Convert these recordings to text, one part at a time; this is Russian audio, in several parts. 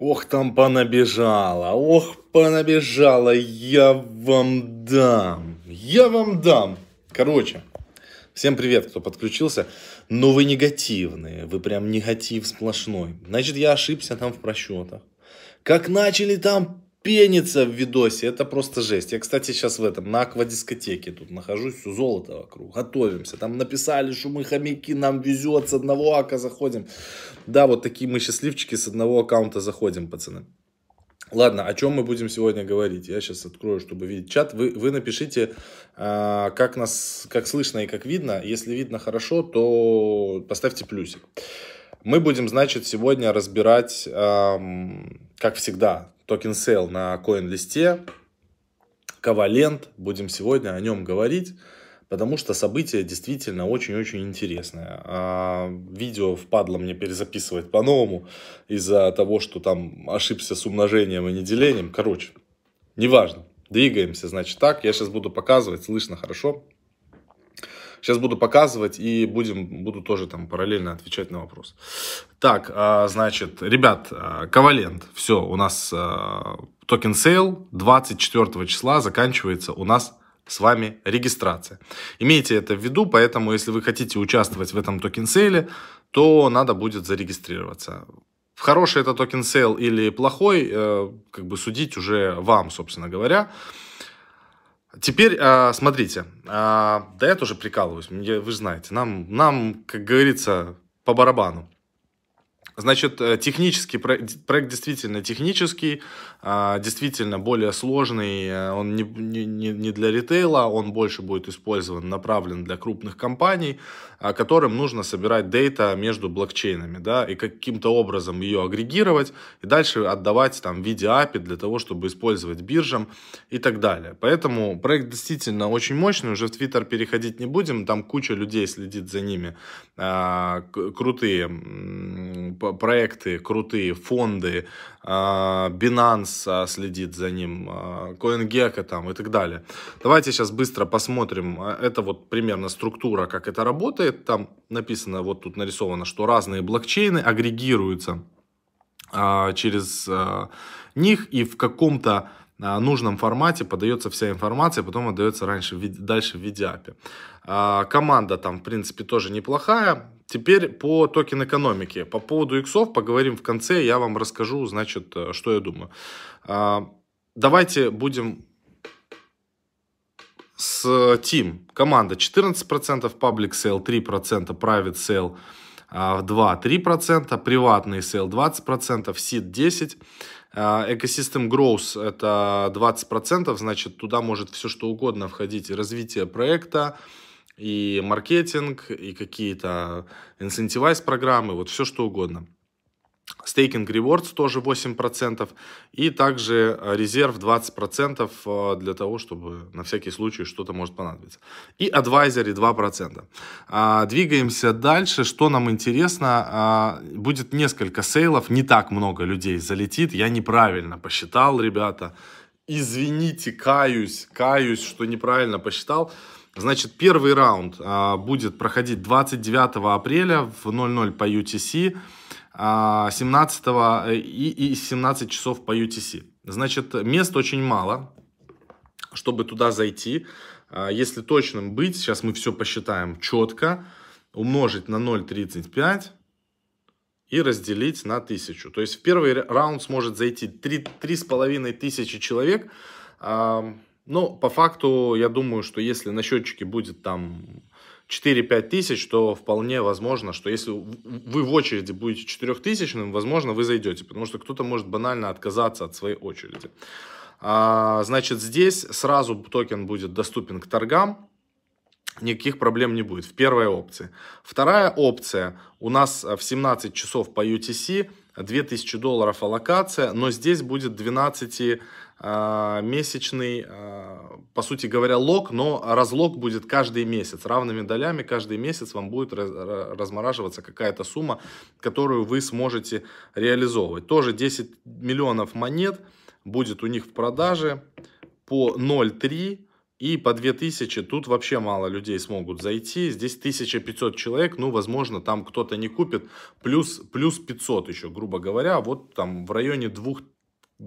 Ох, там понабежала, ох, понабежала, я вам дам, я вам дам. Короче, всем привет, кто подключился. Но вы негативные, вы прям негатив сплошной. Значит, я ошибся там в просчетах. Как начали там пенится в видосе, это просто жесть. Я, кстати, сейчас в этом, на аквадискотеке тут нахожусь, все золото вокруг, готовимся. Там написали, что мы хомяки, нам везет, с одного ака заходим. Да, вот такие мы счастливчики, с одного аккаунта заходим, пацаны. Ладно, о чем мы будем сегодня говорить? Я сейчас открою, чтобы видеть чат. Вы, вы напишите, э, как нас, как слышно и как видно. Если видно хорошо, то поставьте плюсик. Мы будем, значит, сегодня разбирать, э, как всегда, token sale на CoinList-е, Covalent, будем сегодня о нем говорить, потому что событие действительно очень-очень интересное. А, видео впадло мне перезаписывать по-новому из-за того, что там ошибся с умножением и не делением. Короче, неважно. Двигаемся, значит, так. Я сейчас буду показывать, слышно хорошо. Сейчас буду показывать и будем, буду тоже там параллельно отвечать на вопрос. Так, а, значит, ребят, а, Covalent, все, у нас а, token sale 24 числа заканчивается у нас с вами регистрация. Имейте это в виду, поэтому если вы хотите участвовать в этом token sale 'е, то надо будет зарегистрироваться. Хороший это token sale или плохой, э, как бы судить уже вам, собственно говоря. Теперь, а, смотрите, а, да я тоже прикалываюсь, вы же знаете, нам, нам, как говорится, по барабану. Значит, э, технический проект, проект действительно технический, а, действительно более сложный, э, он не, не, не для ритейла, он больше будет использован, направлен для крупных компаний, а, которым нужно собирать дейта между блокчейнами, да, и каким-то образом ее агрегировать, и дальше отдавать там в виде API для того, чтобы использовать биржам и так далее. Поэтому проект действительно очень мощный, уже в Twitter переходить не будем, там куча людей следит за ними, а, крутые проекты крутые, фонды, а, Binance а, следит за ним, а, CoinGecko там и так далее. Давайте сейчас быстро посмотрим. Это вот примерно структура, как это работает. Там написано, вот тут нарисовано, что разные блокчейны агрегируются через них и в каком-то нужном формате подается вся информация, потом отдается раньше, дальше в виде API. Команда там, в принципе, тоже неплохая. Теперь по токен экономике. По поводу иксов поговорим в конце. Я вам расскажу, значит, э, что я думаю. А, давайте будем с Team. Команда 14%, Public Sale 3%, Private Sale 2-3%, приватный sale 20%, Seed 10%, Ecosystem Growth это 20%, значит туда может все что угодно входить, развитие проекта, и маркетинг, и какие-то инцентивайз программы, вот все что угодно. Стейкинг Rewards тоже 8%. И также резерв 20% э, для того, чтобы на всякий случай что-то может понадобиться. И Advisory 2%. А, двигаемся дальше. Что нам интересно? А, будет несколько сейлов. Не так много людей залетит. Я неправильно посчитал, ребята. Извините, каюсь, каюсь, что неправильно посчитал. Значит, первый раунд а, будет проходить 29 апреля в 00 по UTC, 17 э, и, и 17 часов по UTC. Значит, мест очень мало, чтобы туда зайти. А, если точным быть, сейчас мы все посчитаем четко, умножить на 0,35 и разделить на 1000. То есть в первый раунд сможет зайти 3,5 тысячи человек. А, но по факту, я думаю, что если на счетчике будет там 4-5 тысяч, то вполне возможно, что если вы в очереди будете 4 тысячным, возможно, вы зайдете, потому что кто-то может банально отказаться от своей очереди. А, значит, здесь сразу токен будет доступен к торгам, никаких проблем не будет. В первой опции. Вторая опция у нас в 17 часов по UTC 2000 долларов аллокация, но здесь будет 12 а, месячный, а, по сути говоря, лог, но разлог будет каждый месяц. Равными долями каждый месяц вам будет размораживаться какая-то сумма, которую вы сможете реализовывать. Тоже 10 миллионов монет будет у них в продаже по 0,3 И по 2000 тут вообще мало людей смогут зайти. Здесь 1500 человек, ну, возможно, там кто-то не купит. Плюс, плюс 500 еще, грубо говоря. Вот там в районе 2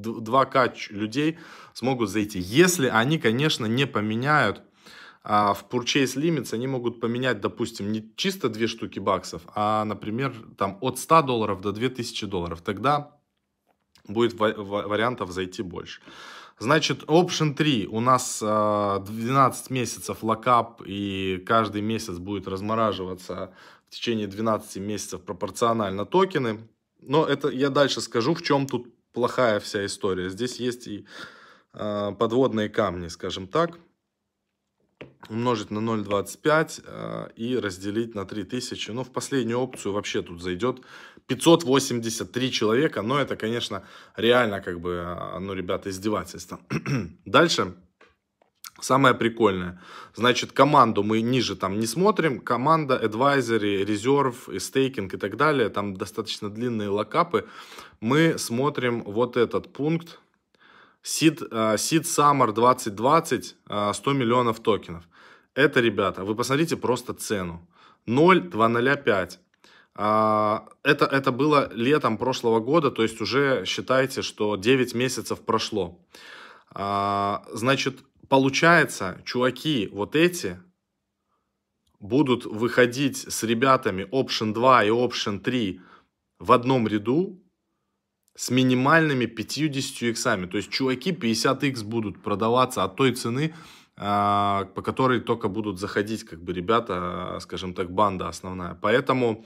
2К людей смогут зайти. Если они, конечно, не поменяют а в Purchase Limits, они могут поменять, допустим, не чисто 2 штуки баксов, а, например, там от 100 долларов до 2000 долларов. Тогда будет вариантов зайти больше. Значит, Option 3 у нас 12 а, месяцев локап, и каждый месяц будет размораживаться в течение 12 месяцев пропорционально токены. Но это я дальше скажу, в чем тут плохая вся история. Здесь есть и э, подводные камни, скажем так. Умножить на 0,25 э, и разделить на 3000. Ну, в последнюю опцию вообще тут зайдет 583 человека. Но это, конечно, реально, как бы, а, ну, ребята, издевательство. Дальше. Самое прикольное. Значит, команду мы ниже там не смотрим. Команда, advisory, reserve, стейкинг и так далее. Там достаточно длинные локапы. Мы смотрим вот этот пункт. Seed, uh, Seed Summer 2020, uh, 100 миллионов токенов. Это, ребята, вы посмотрите просто цену. 0,205. Uh, это, это было летом прошлого года, то есть уже считайте, что 9 месяцев прошло. Uh, значит, получается, чуваки вот эти будут выходить с ребятами Option 2 и Option 3 в одном ряду с минимальными 50 иксами. То есть чуваки 50 икс будут продаваться от той цены, а, по которой только будут заходить как бы ребята, скажем так, банда основная. Поэтому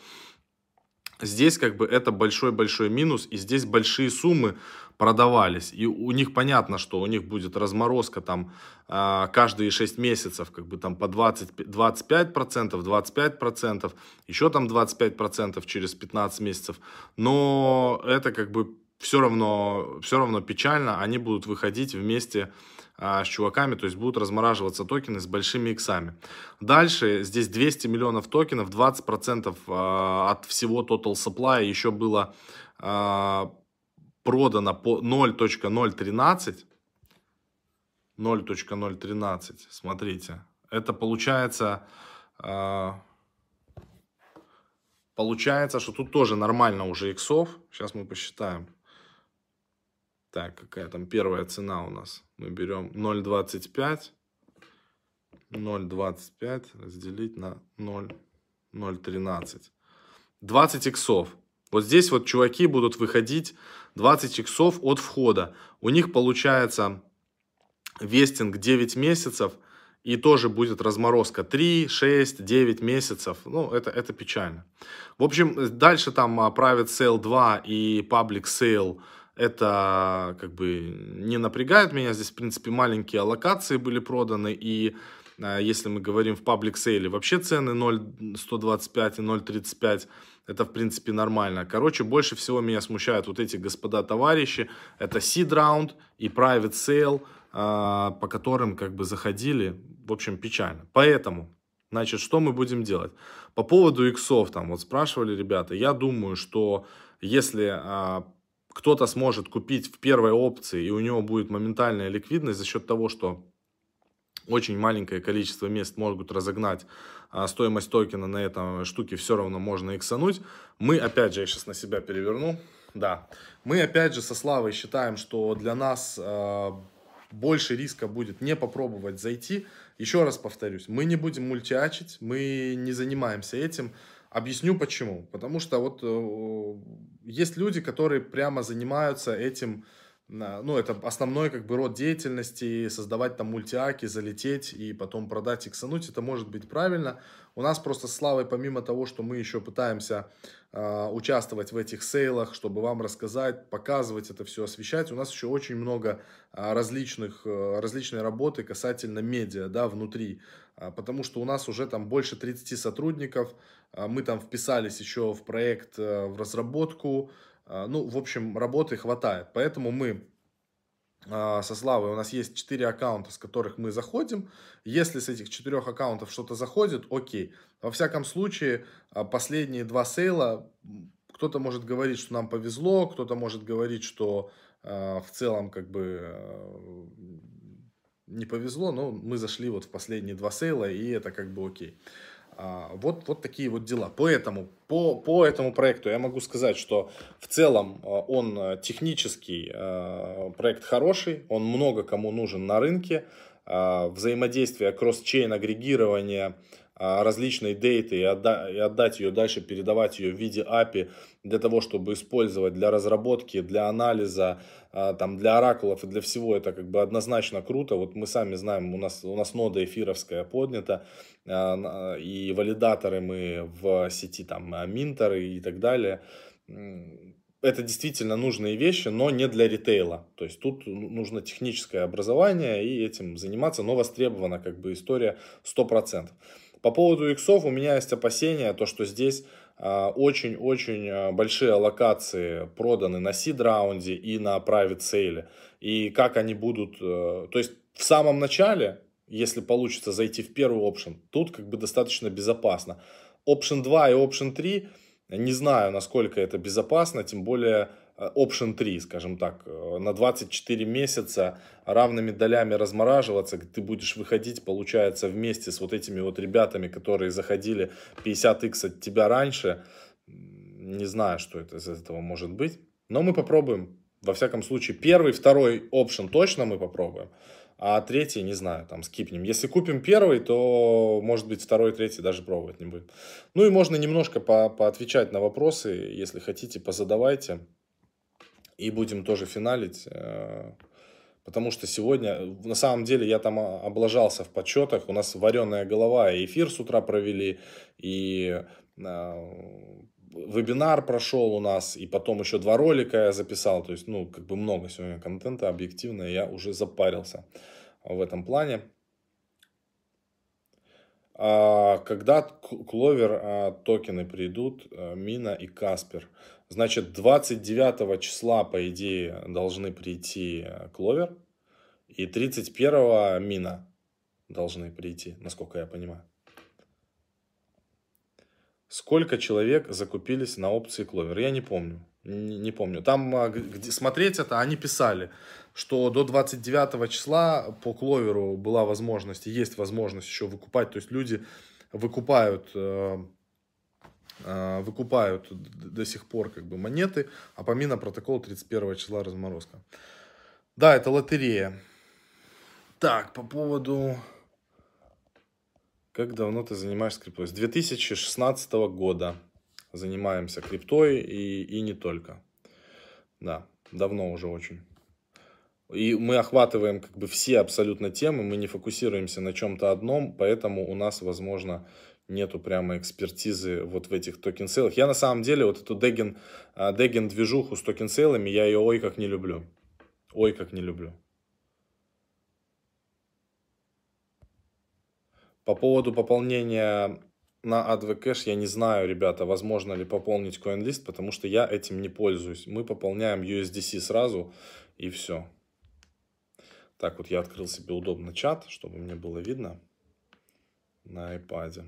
здесь как бы это большой-большой минус, и здесь большие суммы продавались. И у них понятно, что у них будет разморозка там а, каждые 6 месяцев, как бы там по 20, 25%, 25%, еще там 25% через 15 месяцев. Но это как бы все равно, все равно печально, они будут выходить вместе а, с чуваками, то есть будут размораживаться токены с большими иксами. Дальше здесь 200 миллионов токенов, 20% а, от всего total supply еще было продано по 0.013. 0.013, смотрите. Это получается... Э, получается, что тут тоже нормально уже иксов. Сейчас мы посчитаем. Так, какая там первая цена у нас? Мы берем 0.25. 0.25 разделить на 0.013. 20 иксов. Вот здесь вот чуваки будут выходить 20 иксов от входа. У них получается вестинг 9 месяцев и тоже будет разморозка 3, 6, 9 месяцев. Ну, это, это печально. В общем, дальше там а, Private Sale 2 и Public Sale это как бы не напрягает меня. Здесь, в принципе, маленькие аллокации были проданы и а, если мы говорим в паблик сейле, вообще цены 0,125 и 0,35, это в принципе нормально. Короче, больше всего меня смущают вот эти господа товарищи, это seed round и private sale, а, по которым как бы заходили, в общем, печально. Поэтому, значит, что мы будем делать? По поводу иксов, там вот спрашивали ребята, я думаю, что если а, кто-то сможет купить в первой опции, и у него будет моментальная ликвидность за счет того, что очень маленькое количество мест могут разогнать стоимость токена на этом штуке все равно можно иксануть. Мы, опять же, я сейчас на себя переверну, да, мы, опять же, со Славой считаем, что для нас э, больше риска будет не попробовать зайти. Еще раз повторюсь, мы не будем мультиачить, мы не занимаемся этим. Объясню почему. Потому что вот э, есть люди, которые прямо занимаются этим ну, это основной как бы род деятельности, создавать там мультиаки, залететь и потом продать, иксануть, это может быть правильно. У нас просто с Славой, помимо того, что мы еще пытаемся э, участвовать в этих сейлах, чтобы вам рассказать, показывать это все, освещать, у нас еще очень много э, различных, э, различной работы касательно медиа, да, внутри, э, потому что у нас уже там больше 30 сотрудников, мы там вписались еще в проект, э, в разработку, а, ну, в общем, работы хватает. Поэтому мы а, со Славой, у нас есть 4 аккаунта, с которых мы заходим. Если с этих 4 аккаунтов что-то заходит, окей. Во всяком случае, а, последние два сейла, кто-то может говорить, что нам повезло, кто-то может говорить, что в целом как бы не повезло, но мы зашли вот в последние два сейла, и это как бы окей. А, вот, вот такие вот дела. Поэтому по, по этому проекту я могу сказать, что в целом а, он а, технический проект хороший, он много кому нужен на рынке. Взаимодействие, кросс-чейн, агрегирование – а, различные дейты и, отда и отдать ее дальше, передавать ее в виде API для того, чтобы использовать для разработки, для анализа, а, там, для оракулов и для всего это как бы однозначно круто. Вот мы сами знаем, у нас, у нас нода эфировская поднята, а, и валидаторы мы в сети, там, минтеры и так далее это действительно нужные вещи, но не для ритейла. То есть тут нужно техническое образование и этим заниматься, но востребована как бы история 100%. По поводу иксов у меня есть опасения, то что здесь а, очень-очень а, большие аллокации проданы на seed раунде и на private sale. И как они будут, э, то есть в самом начале, если получится зайти в первый опшен, тут как бы достаточно безопасно. Option 2 и Option 3, не знаю, насколько это безопасно, тем более option 3, скажем так, э, на 24 месяца равными долями размораживаться, ты будешь выходить, получается, вместе с вот этими вот ребятами, которые заходили 50x от тебя раньше. Не знаю, что это из этого может быть. Но мы попробуем. Во всяком случае, первый, второй option точно мы попробуем. А третий, не знаю, там скипнем. Если купим первый, то, может быть, второй, третий даже пробовать не будем. Ну и можно немножко по поотвечать на вопросы, если хотите, позадавайте и будем тоже финалить. Э, потому что сегодня, на самом деле, я там облажался в подсчетах. У нас вареная голова, и эфир с утра провели, и э, вебинар прошел у нас, и потом еще два ролика я записал. То есть, ну, как бы много сегодня контента, объективно, я уже запарился в этом плане. А когда Кловер а, токены придут, а, Мина и Каспер? Значит, 29 числа, по идее, должны прийти Кловер. И 31 Мина должны прийти, насколько я понимаю. Сколько человек закупились на опции Кловер? Я не помню. Не, не помню. Там, где смотреть это, они писали, что до 29 числа по кловеру была возможность, есть возможность еще выкупать. То есть люди выкупают, э, э, выкупают до сих пор как бы монеты, а по мина протокол 31 числа разморозка. Да, это лотерея. Так, по поводу... Как давно ты занимаешься криптой? С 2016 года занимаемся криптой и, и не только. Да, давно уже очень. И мы охватываем как бы все абсолютно темы, мы не фокусируемся на чем-то одном, поэтому у нас, возможно, нету прямо экспертизы вот в этих токен-сейлах. Я на самом деле вот эту degen, Degen движуху с токен-сейлами, я ее ой как не люблю. Ой как не люблю. По поводу пополнения на AdvoCash я не знаю, ребята, возможно ли пополнить CoinList, потому что я этим не пользуюсь. Мы пополняем USDC сразу и все. Так вот я открыл себе удобно чат, чтобы мне было видно на iPad.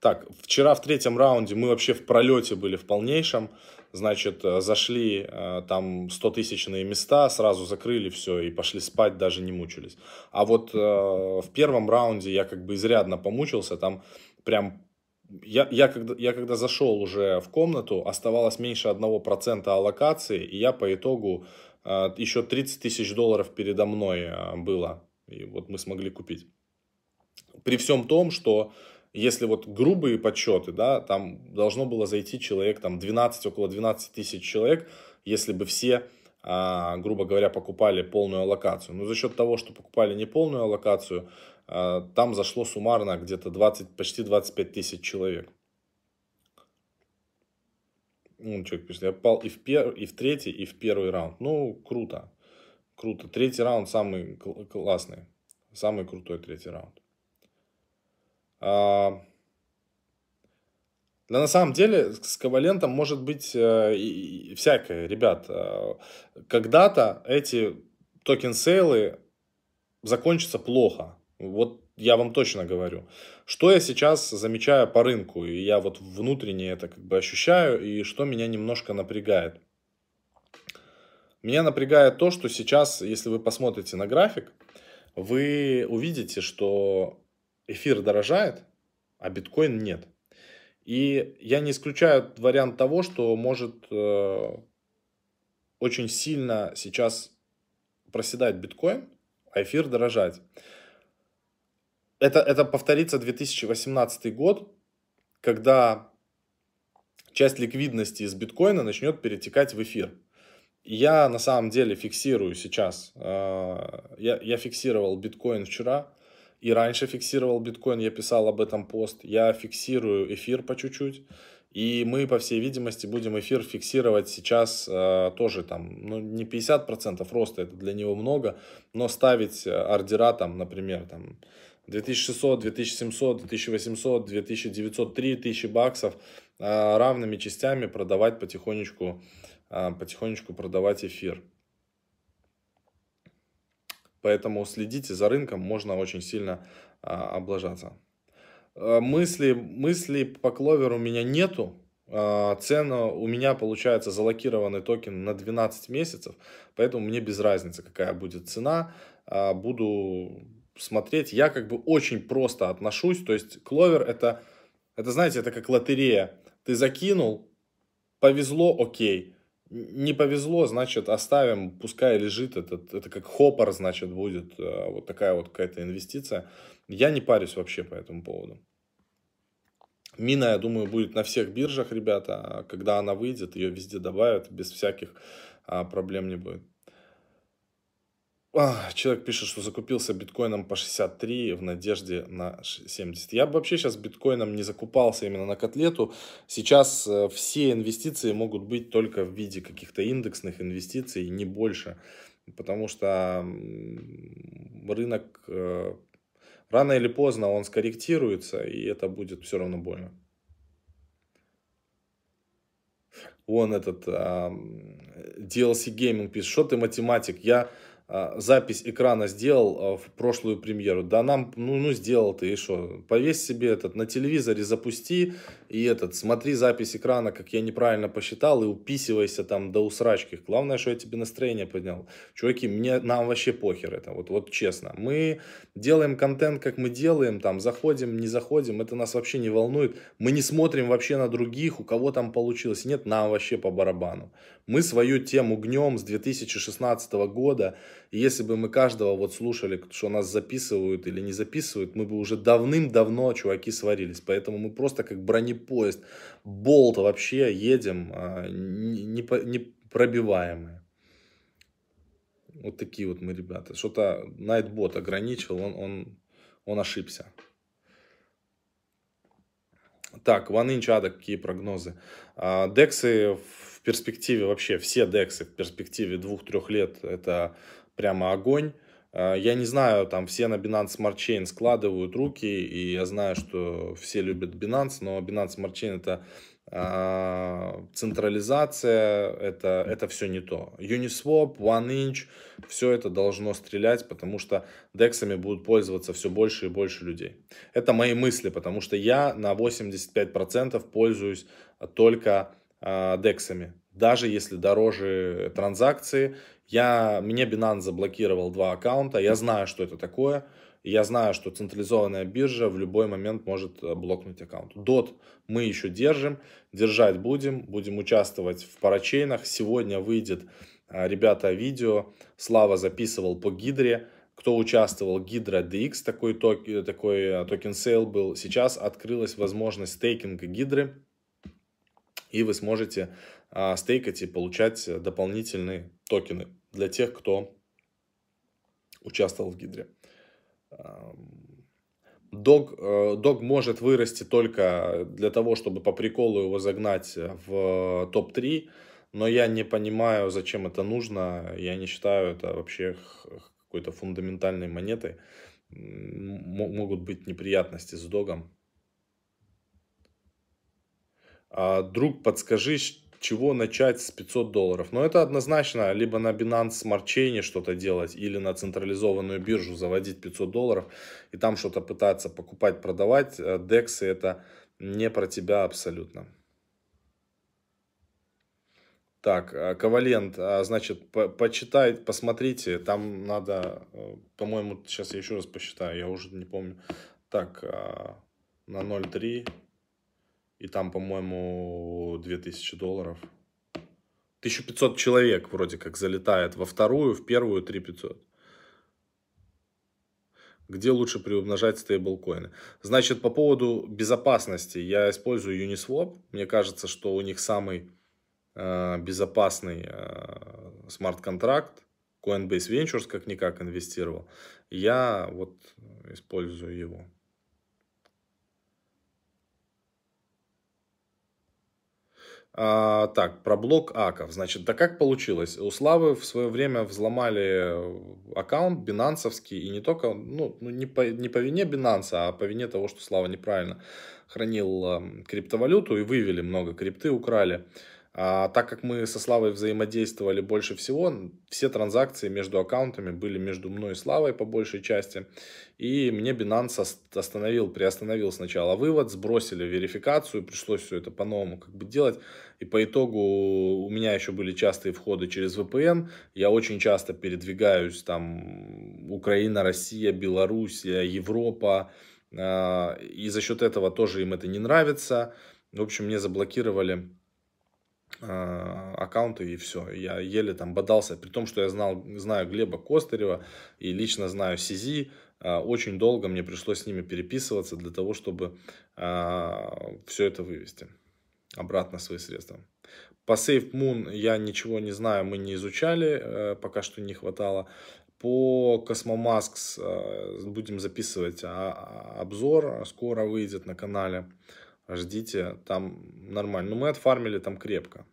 Так, вчера в третьем раунде мы вообще в пролете были в полнейшем. Значит, э, зашли э, там 100 тысячные места, сразу закрыли все и пошли спать, даже не мучились. А вот э, в первом раунде я как бы изрядно помучился, там прям я, я, когда, я когда зашел уже в комнату, оставалось меньше 1% аллокации, и я по итогу э, еще 30 тысяч долларов передо мной э, было. И вот мы смогли купить. При всем том, что если вот грубые подсчеты, да, там должно было зайти человек, там 12, около 12 тысяч человек, если бы все, а, грубо говоря, покупали полную аллокацию. Но за счет того, что покупали не полную аллокацию, а, там зашло суммарно где-то 20, почти 25 тысяч человек. Ну, человек пишет, я попал и в, пер, и в третий, и в первый раунд. Ну, круто. Круто. Третий раунд самый классный. Самый крутой третий раунд. А, да на самом деле с ковалентом может быть э, и, и всякое, ребят. Э, когда-то эти токен-сейлы закончатся плохо. Вот я вам точно говорю. Что я сейчас замечаю по рынку, и я вот внутренне это как бы ощущаю, и что меня немножко напрягает. Меня напрягает то, что сейчас, если вы посмотрите на график, вы увидите, что эфир дорожает, а биткоин нет. И я не исключаю вариант того, что может э, очень сильно сейчас проседать биткоин, а эфир дорожать. Это, это повторится 2018 год, когда часть ликвидности из биткоина начнет перетекать в эфир. Я на самом деле фиксирую сейчас, э, я, я фиксировал биткоин вчера, и раньше фиксировал биткоин, я писал об этом пост, я фиксирую эфир по чуть-чуть, и мы, по всей видимости, будем эфир фиксировать сейчас э, тоже там, ну, не 50% роста, это для него много, но ставить ордера там, например, там, 2600, 2700, 2800, 2900, 3000 баксов а, равными частями продавать потихонечку, а, потихонечку продавать эфир. Поэтому следите за рынком, можно очень сильно а, облажаться. Мысли, мысли по кловер у меня нету. Цена у меня получается залокированный токен на 12 месяцев, поэтому мне без разницы, какая будет цена. Буду смотреть, я как бы очень просто отношусь. То есть кловер это, это знаете, это как лотерея. Ты закинул, повезло, окей. Не повезло, значит, оставим, пускай лежит, этот, это как хоппер, значит, будет э, вот такая вот какая-то инвестиция. Я не парюсь вообще по этому поводу. Мина, я думаю, будет на всех биржах, ребята. А когда она выйдет, ее везде добавят, без всяких а, проблем не будет. Человек пишет, что закупился биткоином по 63 в надежде на 70. Я бы вообще сейчас биткоином не закупался именно на котлету. Сейчас э, все инвестиции могут быть только в виде каких-то индексных инвестиций, не больше. Потому что рынок э, рано или поздно он скорректируется, и это будет все равно больно. Вон этот DLC Gaming пишет, что ты математик, я а, запись экрана сделал а, в прошлую премьеру. Да нам, ну, ну сделал ты и что? Повесь себе этот, на телевизоре запусти и этот, смотри запись экрана, как я неправильно посчитал, и уписывайся там до усрачки. Главное, что я тебе настроение поднял. Чуваки, мне, нам вообще похер это, вот, вот честно. Мы делаем контент, как мы делаем, там, заходим, не заходим, это нас вообще не волнует. Мы не смотрим вообще на других, у кого там получилось. Нет, нам вообще по барабану. Мы свою тему гнем с 2016 года, и если бы мы каждого вот слушали, что нас записывают или не записывают, мы бы уже давным-давно, чуваки, сварились. Поэтому мы просто как бронепоезд, болт вообще едем, а, непробиваемые. Вот такие вот мы ребята. Что-то Nightbot ограничил, он, он, он ошибся. Так, OneInch Ада, какие прогнозы? А, дексы в перспективе, вообще все дексы в перспективе двух-трех лет, это прямо огонь. А, я не знаю, там все на Binance Smart Chain складывают руки, и я знаю, что все любят Binance, но Binance Smart Chain это а, централизация, это, это все не то. Uniswap, OneInch, все это должно стрелять, потому что дексами будут пользоваться все больше и больше людей. Это мои мысли, потому что я на 85% пользуюсь только а, дексами. Даже если дороже транзакции, я, мне Binance заблокировал два аккаунта, я знаю, что это такое, я знаю, что централизованная биржа в любой момент может э, блокнуть аккаунт. DOT мы еще держим, держать будем, будем участвовать в парачейнах. Сегодня выйдет, э, ребята, видео, Слава записывал по Гидре, кто участвовал, HydraDX, такой, ток, такой э, token sale был. Сейчас открылась возможность стейкинга Гидры, и вы сможете стейкать и получать дополнительные токены для тех, кто участвовал в гидре. Дог, э, дог может вырасти только для того, чтобы по приколу его загнать в топ-3, но я не понимаю, зачем это нужно. Я не считаю это вообще какой-то фундаментальной монетой. Могут быть неприятности с догом. А, друг, подскажи, чего начать с 500 долларов. Но это однозначно либо на Binance Smart Chain что-то делать, или на централизованную биржу заводить 500 долларов и там что-то пытаться покупать, продавать. Дексы это не про тебя абсолютно. Так, а, Ковалент, а, значит, по почитай, посмотрите, там надо, э, по-моему, сейчас я еще раз посчитаю, я уже не помню. Так, на 0,3, и там, по-моему, 2000 долларов. 1500 человек вроде как залетает во вторую, в первую 3500. Где лучше приумножать стейблкоины? Значит, по поводу безопасности, я использую Uniswap. Мне кажется, что у них самый э, безопасный э, смарт-контракт. Coinbase Ventures как-никак инвестировал. Я вот использую его. А, так, про блок аков. Значит, да как получилось? У Славы в свое время взломали аккаунт бинансовский, и не только, ну, ну не, по, не по вине Бинанса, а по вине того, что Слава неправильно хранил э, криптовалюту, и вывели много крипты, украли. А так как мы со Славой взаимодействовали больше всего, все транзакции между аккаунтами были между мной и Славой по большей части. И мне Binance остановил, приостановил сначала вывод, сбросили верификацию, пришлось все это по-новому как бы делать. И по итогу у меня еще были частые входы через VPN. Я очень часто передвигаюсь там Украина, Россия, Беларусь, Европа. А, и за счет этого тоже им это не нравится. В общем, мне заблокировали аккаунты и все. Я еле там бодался, при том, что я знал, знаю Глеба Костырева и лично знаю Сизи. А, очень долго мне пришлось с ними переписываться для того, чтобы а, все это вывести обратно свои средства. По Safe Moon я ничего не знаю, мы не изучали, э, пока что не хватало. По Cosmomasks будем записывать обзор, скоро выйдет на канале. Ждите, там нормально. Ну, мы отфармили там крепко.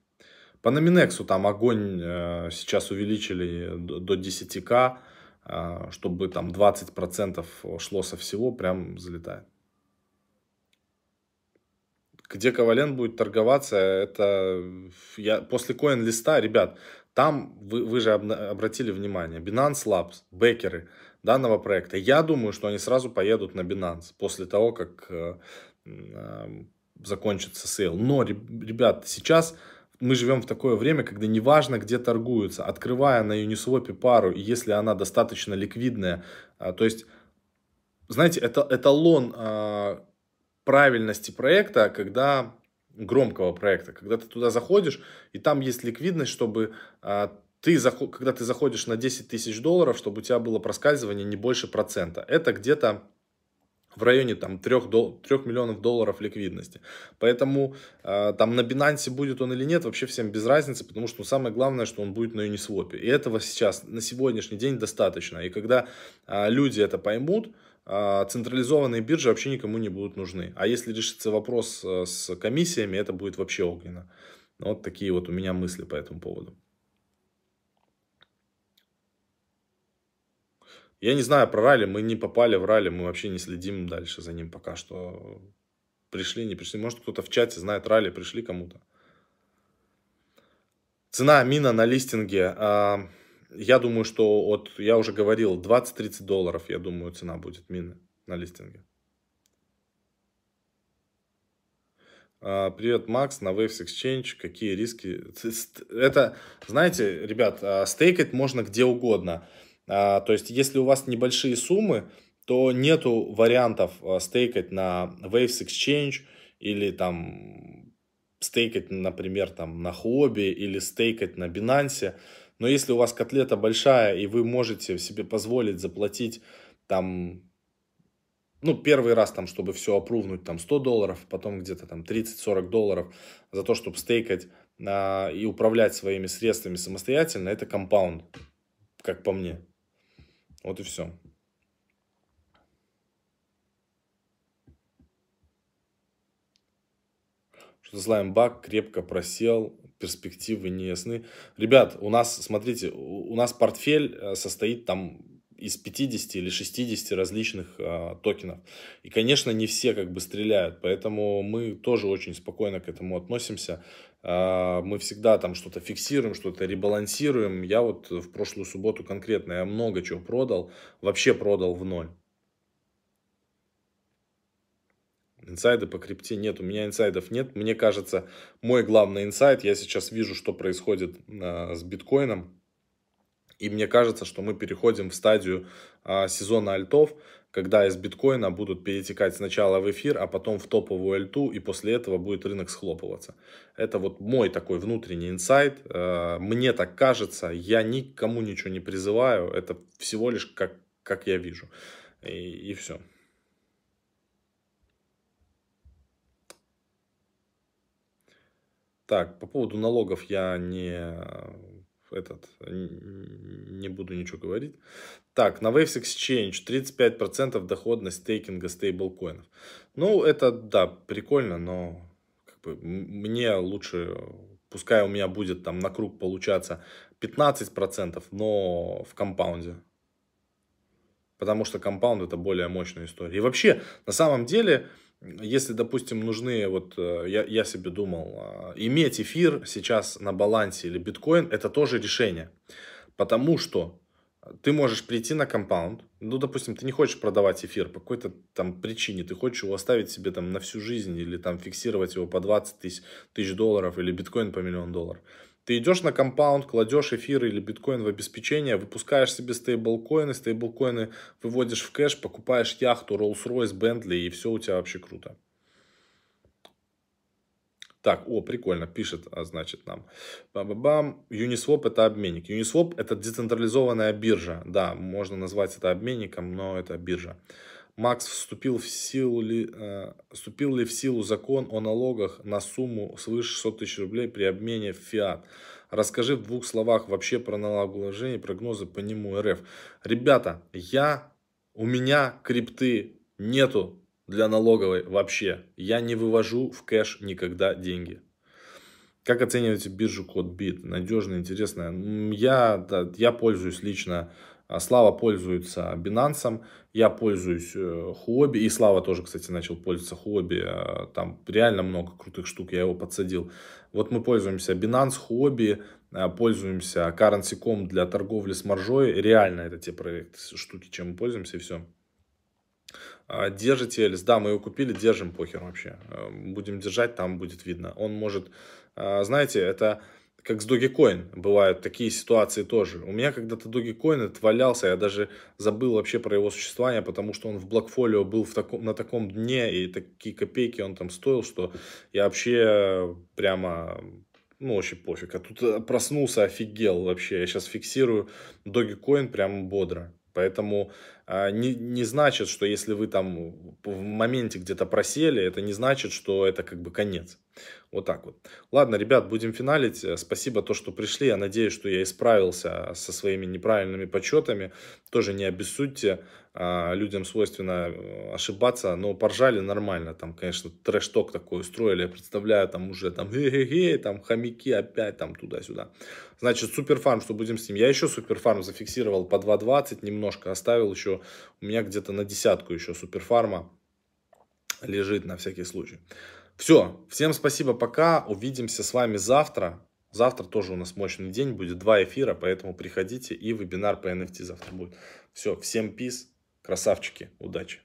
По Номинексу там огонь э, сейчас увеличили до 10к, э, чтобы там 20% шло со всего, прям залетает. Где Covalent будет торговаться, это я, после CoinList а, ребят, там вы, вы же обратили внимание, Binance Labs, бекеры данного проекта, я думаю, что они сразу поедут на Binance после того, как э, закончится сейл. Но, ребят, сейчас мы живем в такое время, когда неважно, где торгуются, открывая на Uniswap пару, если она достаточно ликвидная, а, то есть, знаете, это эталон а, правильности проекта, когда громкого проекта, когда ты туда заходишь, и там есть ликвидность, чтобы а, ты, когда ты заходишь на 10 тысяч долларов, чтобы у тебя было проскальзывание не больше процента. Это где-то в районе там 3, 3 миллионов долларов ликвидности. Поэтому э, там на Binance будет он или нет, вообще всем без разницы, потому что самое главное, что он будет на Uniswap. И этого сейчас, на сегодняшний день достаточно. И когда э, люди это поймут, э, централизованные биржи вообще никому не будут нужны. А если решится вопрос э, с комиссиями, это будет вообще огненно. Вот такие вот у меня мысли по этому поводу. Я не знаю про ралли, мы не попали в ралли, мы вообще не следим дальше за ним пока что. Пришли, не пришли. Может, кто-то в чате знает ралли, пришли кому-то. Цена мина на листинге. А, я думаю, что от, я уже говорил, 20-30 долларов, я думаю, цена будет мины на листинге. А, привет, Макс, на Waves Exchange. Какие риски? Это, знаете, ребят, а, стейкать можно где угодно. А, то есть, если у вас небольшие суммы, то нету вариантов а, стейкать на Waves Exchange или там стейкать, например, там на Хобби или стейкать на Binance. Но если у вас котлета большая и вы можете себе позволить заплатить там, ну, первый раз там, чтобы все опрувнуть, там 100 долларов, потом где-то там 30-40 долларов за то, чтобы стейкать а, и управлять своими средствами самостоятельно, это компаунд, как по мне. Вот и все. Что-то слайм баг крепко просел, перспективы не ясны. Ребят, у нас, смотрите, у нас портфель э, состоит там из 50 или 60 различных э, токенов. И, конечно, не все как бы стреляют, поэтому мы тоже очень спокойно к этому относимся. Э, мы всегда там что-то фиксируем, что-то ребалансируем. Я вот в прошлую субботу конкретно, я много чего продал, вообще продал в ноль. Инсайды по крипте нет. У меня инсайдов нет. Мне кажется, мой главный инсайд, я сейчас вижу, что происходит э, с биткоином. И мне кажется, что мы переходим в стадию э, сезона альтов, когда из биткоина будут перетекать сначала в эфир, а потом в топовую альту, и после этого будет рынок схлопываться. Это вот мой такой внутренний инсайт. Э, мне так кажется, я никому ничего не призываю, это всего лишь как, как я вижу. И, и все. Так, по поводу налогов я не этот, не буду ничего говорить. Так, на Waves Exchange 35% доходность стейкинга стейблкоинов. Ну, это, да, прикольно, но как бы, мне лучше, пускай у меня будет там на круг получаться 15%, но в компаунде. Потому что компаунд это более мощная история. И вообще, на самом деле, если, допустим, нужны, вот э, я, я себе думал, а, иметь эфир сейчас на балансе или биткоин, это тоже решение. Потому что ты можешь прийти на компаунд, ну, допустим, ты не хочешь продавать эфир по какой-то там причине, ты хочешь его оставить себе там на всю жизнь или там фиксировать его по 20 тысяч, тысяч долларов или биткоин по миллион долларов. Ты идешь на компаунд, кладешь эфир или биткоин в обеспечение, выпускаешь себе стейблкоины, стейблкоины выводишь в кэш, покупаешь яхту, Rolls-Royce, Bentley и все у тебя вообще круто. Так, о, прикольно, пишет, а, значит, нам. Бам-бам. Uniswap это обменник. Uniswap это децентрализованная биржа. Да, можно назвать это обменником, но это биржа. Макс, вступил, в силу ли, э, вступил ли в силу закон о налогах на сумму свыше 600 тысяч рублей при обмене в фиат? Расскажи в двух словах вообще про налогообложение и прогнозы по нему РФ. Ребята, я, у меня крипты нету для налоговой вообще. Я не вывожу в кэш никогда деньги. Как оцениваете биржу CodeBit? Надежно, интересно. Я, да, я пользуюсь лично Слава пользуется Binance, я пользуюсь Huobi, э, и Слава тоже, кстати, начал пользоваться Huobi, а, там реально много крутых штук, я его подсадил. Вот мы пользуемся Binance, Huobi, а, пользуемся Currency.com для торговли с маржой, реально это те проекты, штуки, чем мы пользуемся, и все. Держите Элис, да, мы его купили, держим похер вообще, будем держать, там будет видно. Он может, знаете, это как с Dogecoin бывают такие ситуации тоже. У меня когда-то Dogecoin отвалялся, я даже забыл вообще про его существование, потому что он в Blockfolio был в таком, на таком дне, и такие копейки он там стоил, что я вообще прямо, ну, вообще пофиг. А тут э, проснулся, офигел вообще. Я сейчас фиксирую Dogecoin прямо бодро. Поэтому а, не, не значит, что если вы там в моменте где-то просели, это не значит, что это как бы конец. Вот так вот. Ладно, ребят, будем финалить. Спасибо то, что пришли. Я надеюсь, что я исправился со своими неправильными подсчетами. Тоже не обессудьте. А, людям свойственно э, ошибаться, но поржали нормально. Там, конечно, трэш-ток такой устроили. Я представляю, там уже там, хе-хе-хе, там хомяки опять там туда-сюда. Значит, суперфарм, что будем с ним? Я еще суперфарм зафиксировал по 2.20 немножко. Оставил еще, у меня где-то на десятку еще суперфарма лежит на всякий случай. Все, всем спасибо, пока. Увидимся с вами завтра. Завтра тоже у нас мощный день, будет два эфира, поэтому приходите и вебинар по NFT завтра будет. Все, всем пиз. Красавчики, удачи!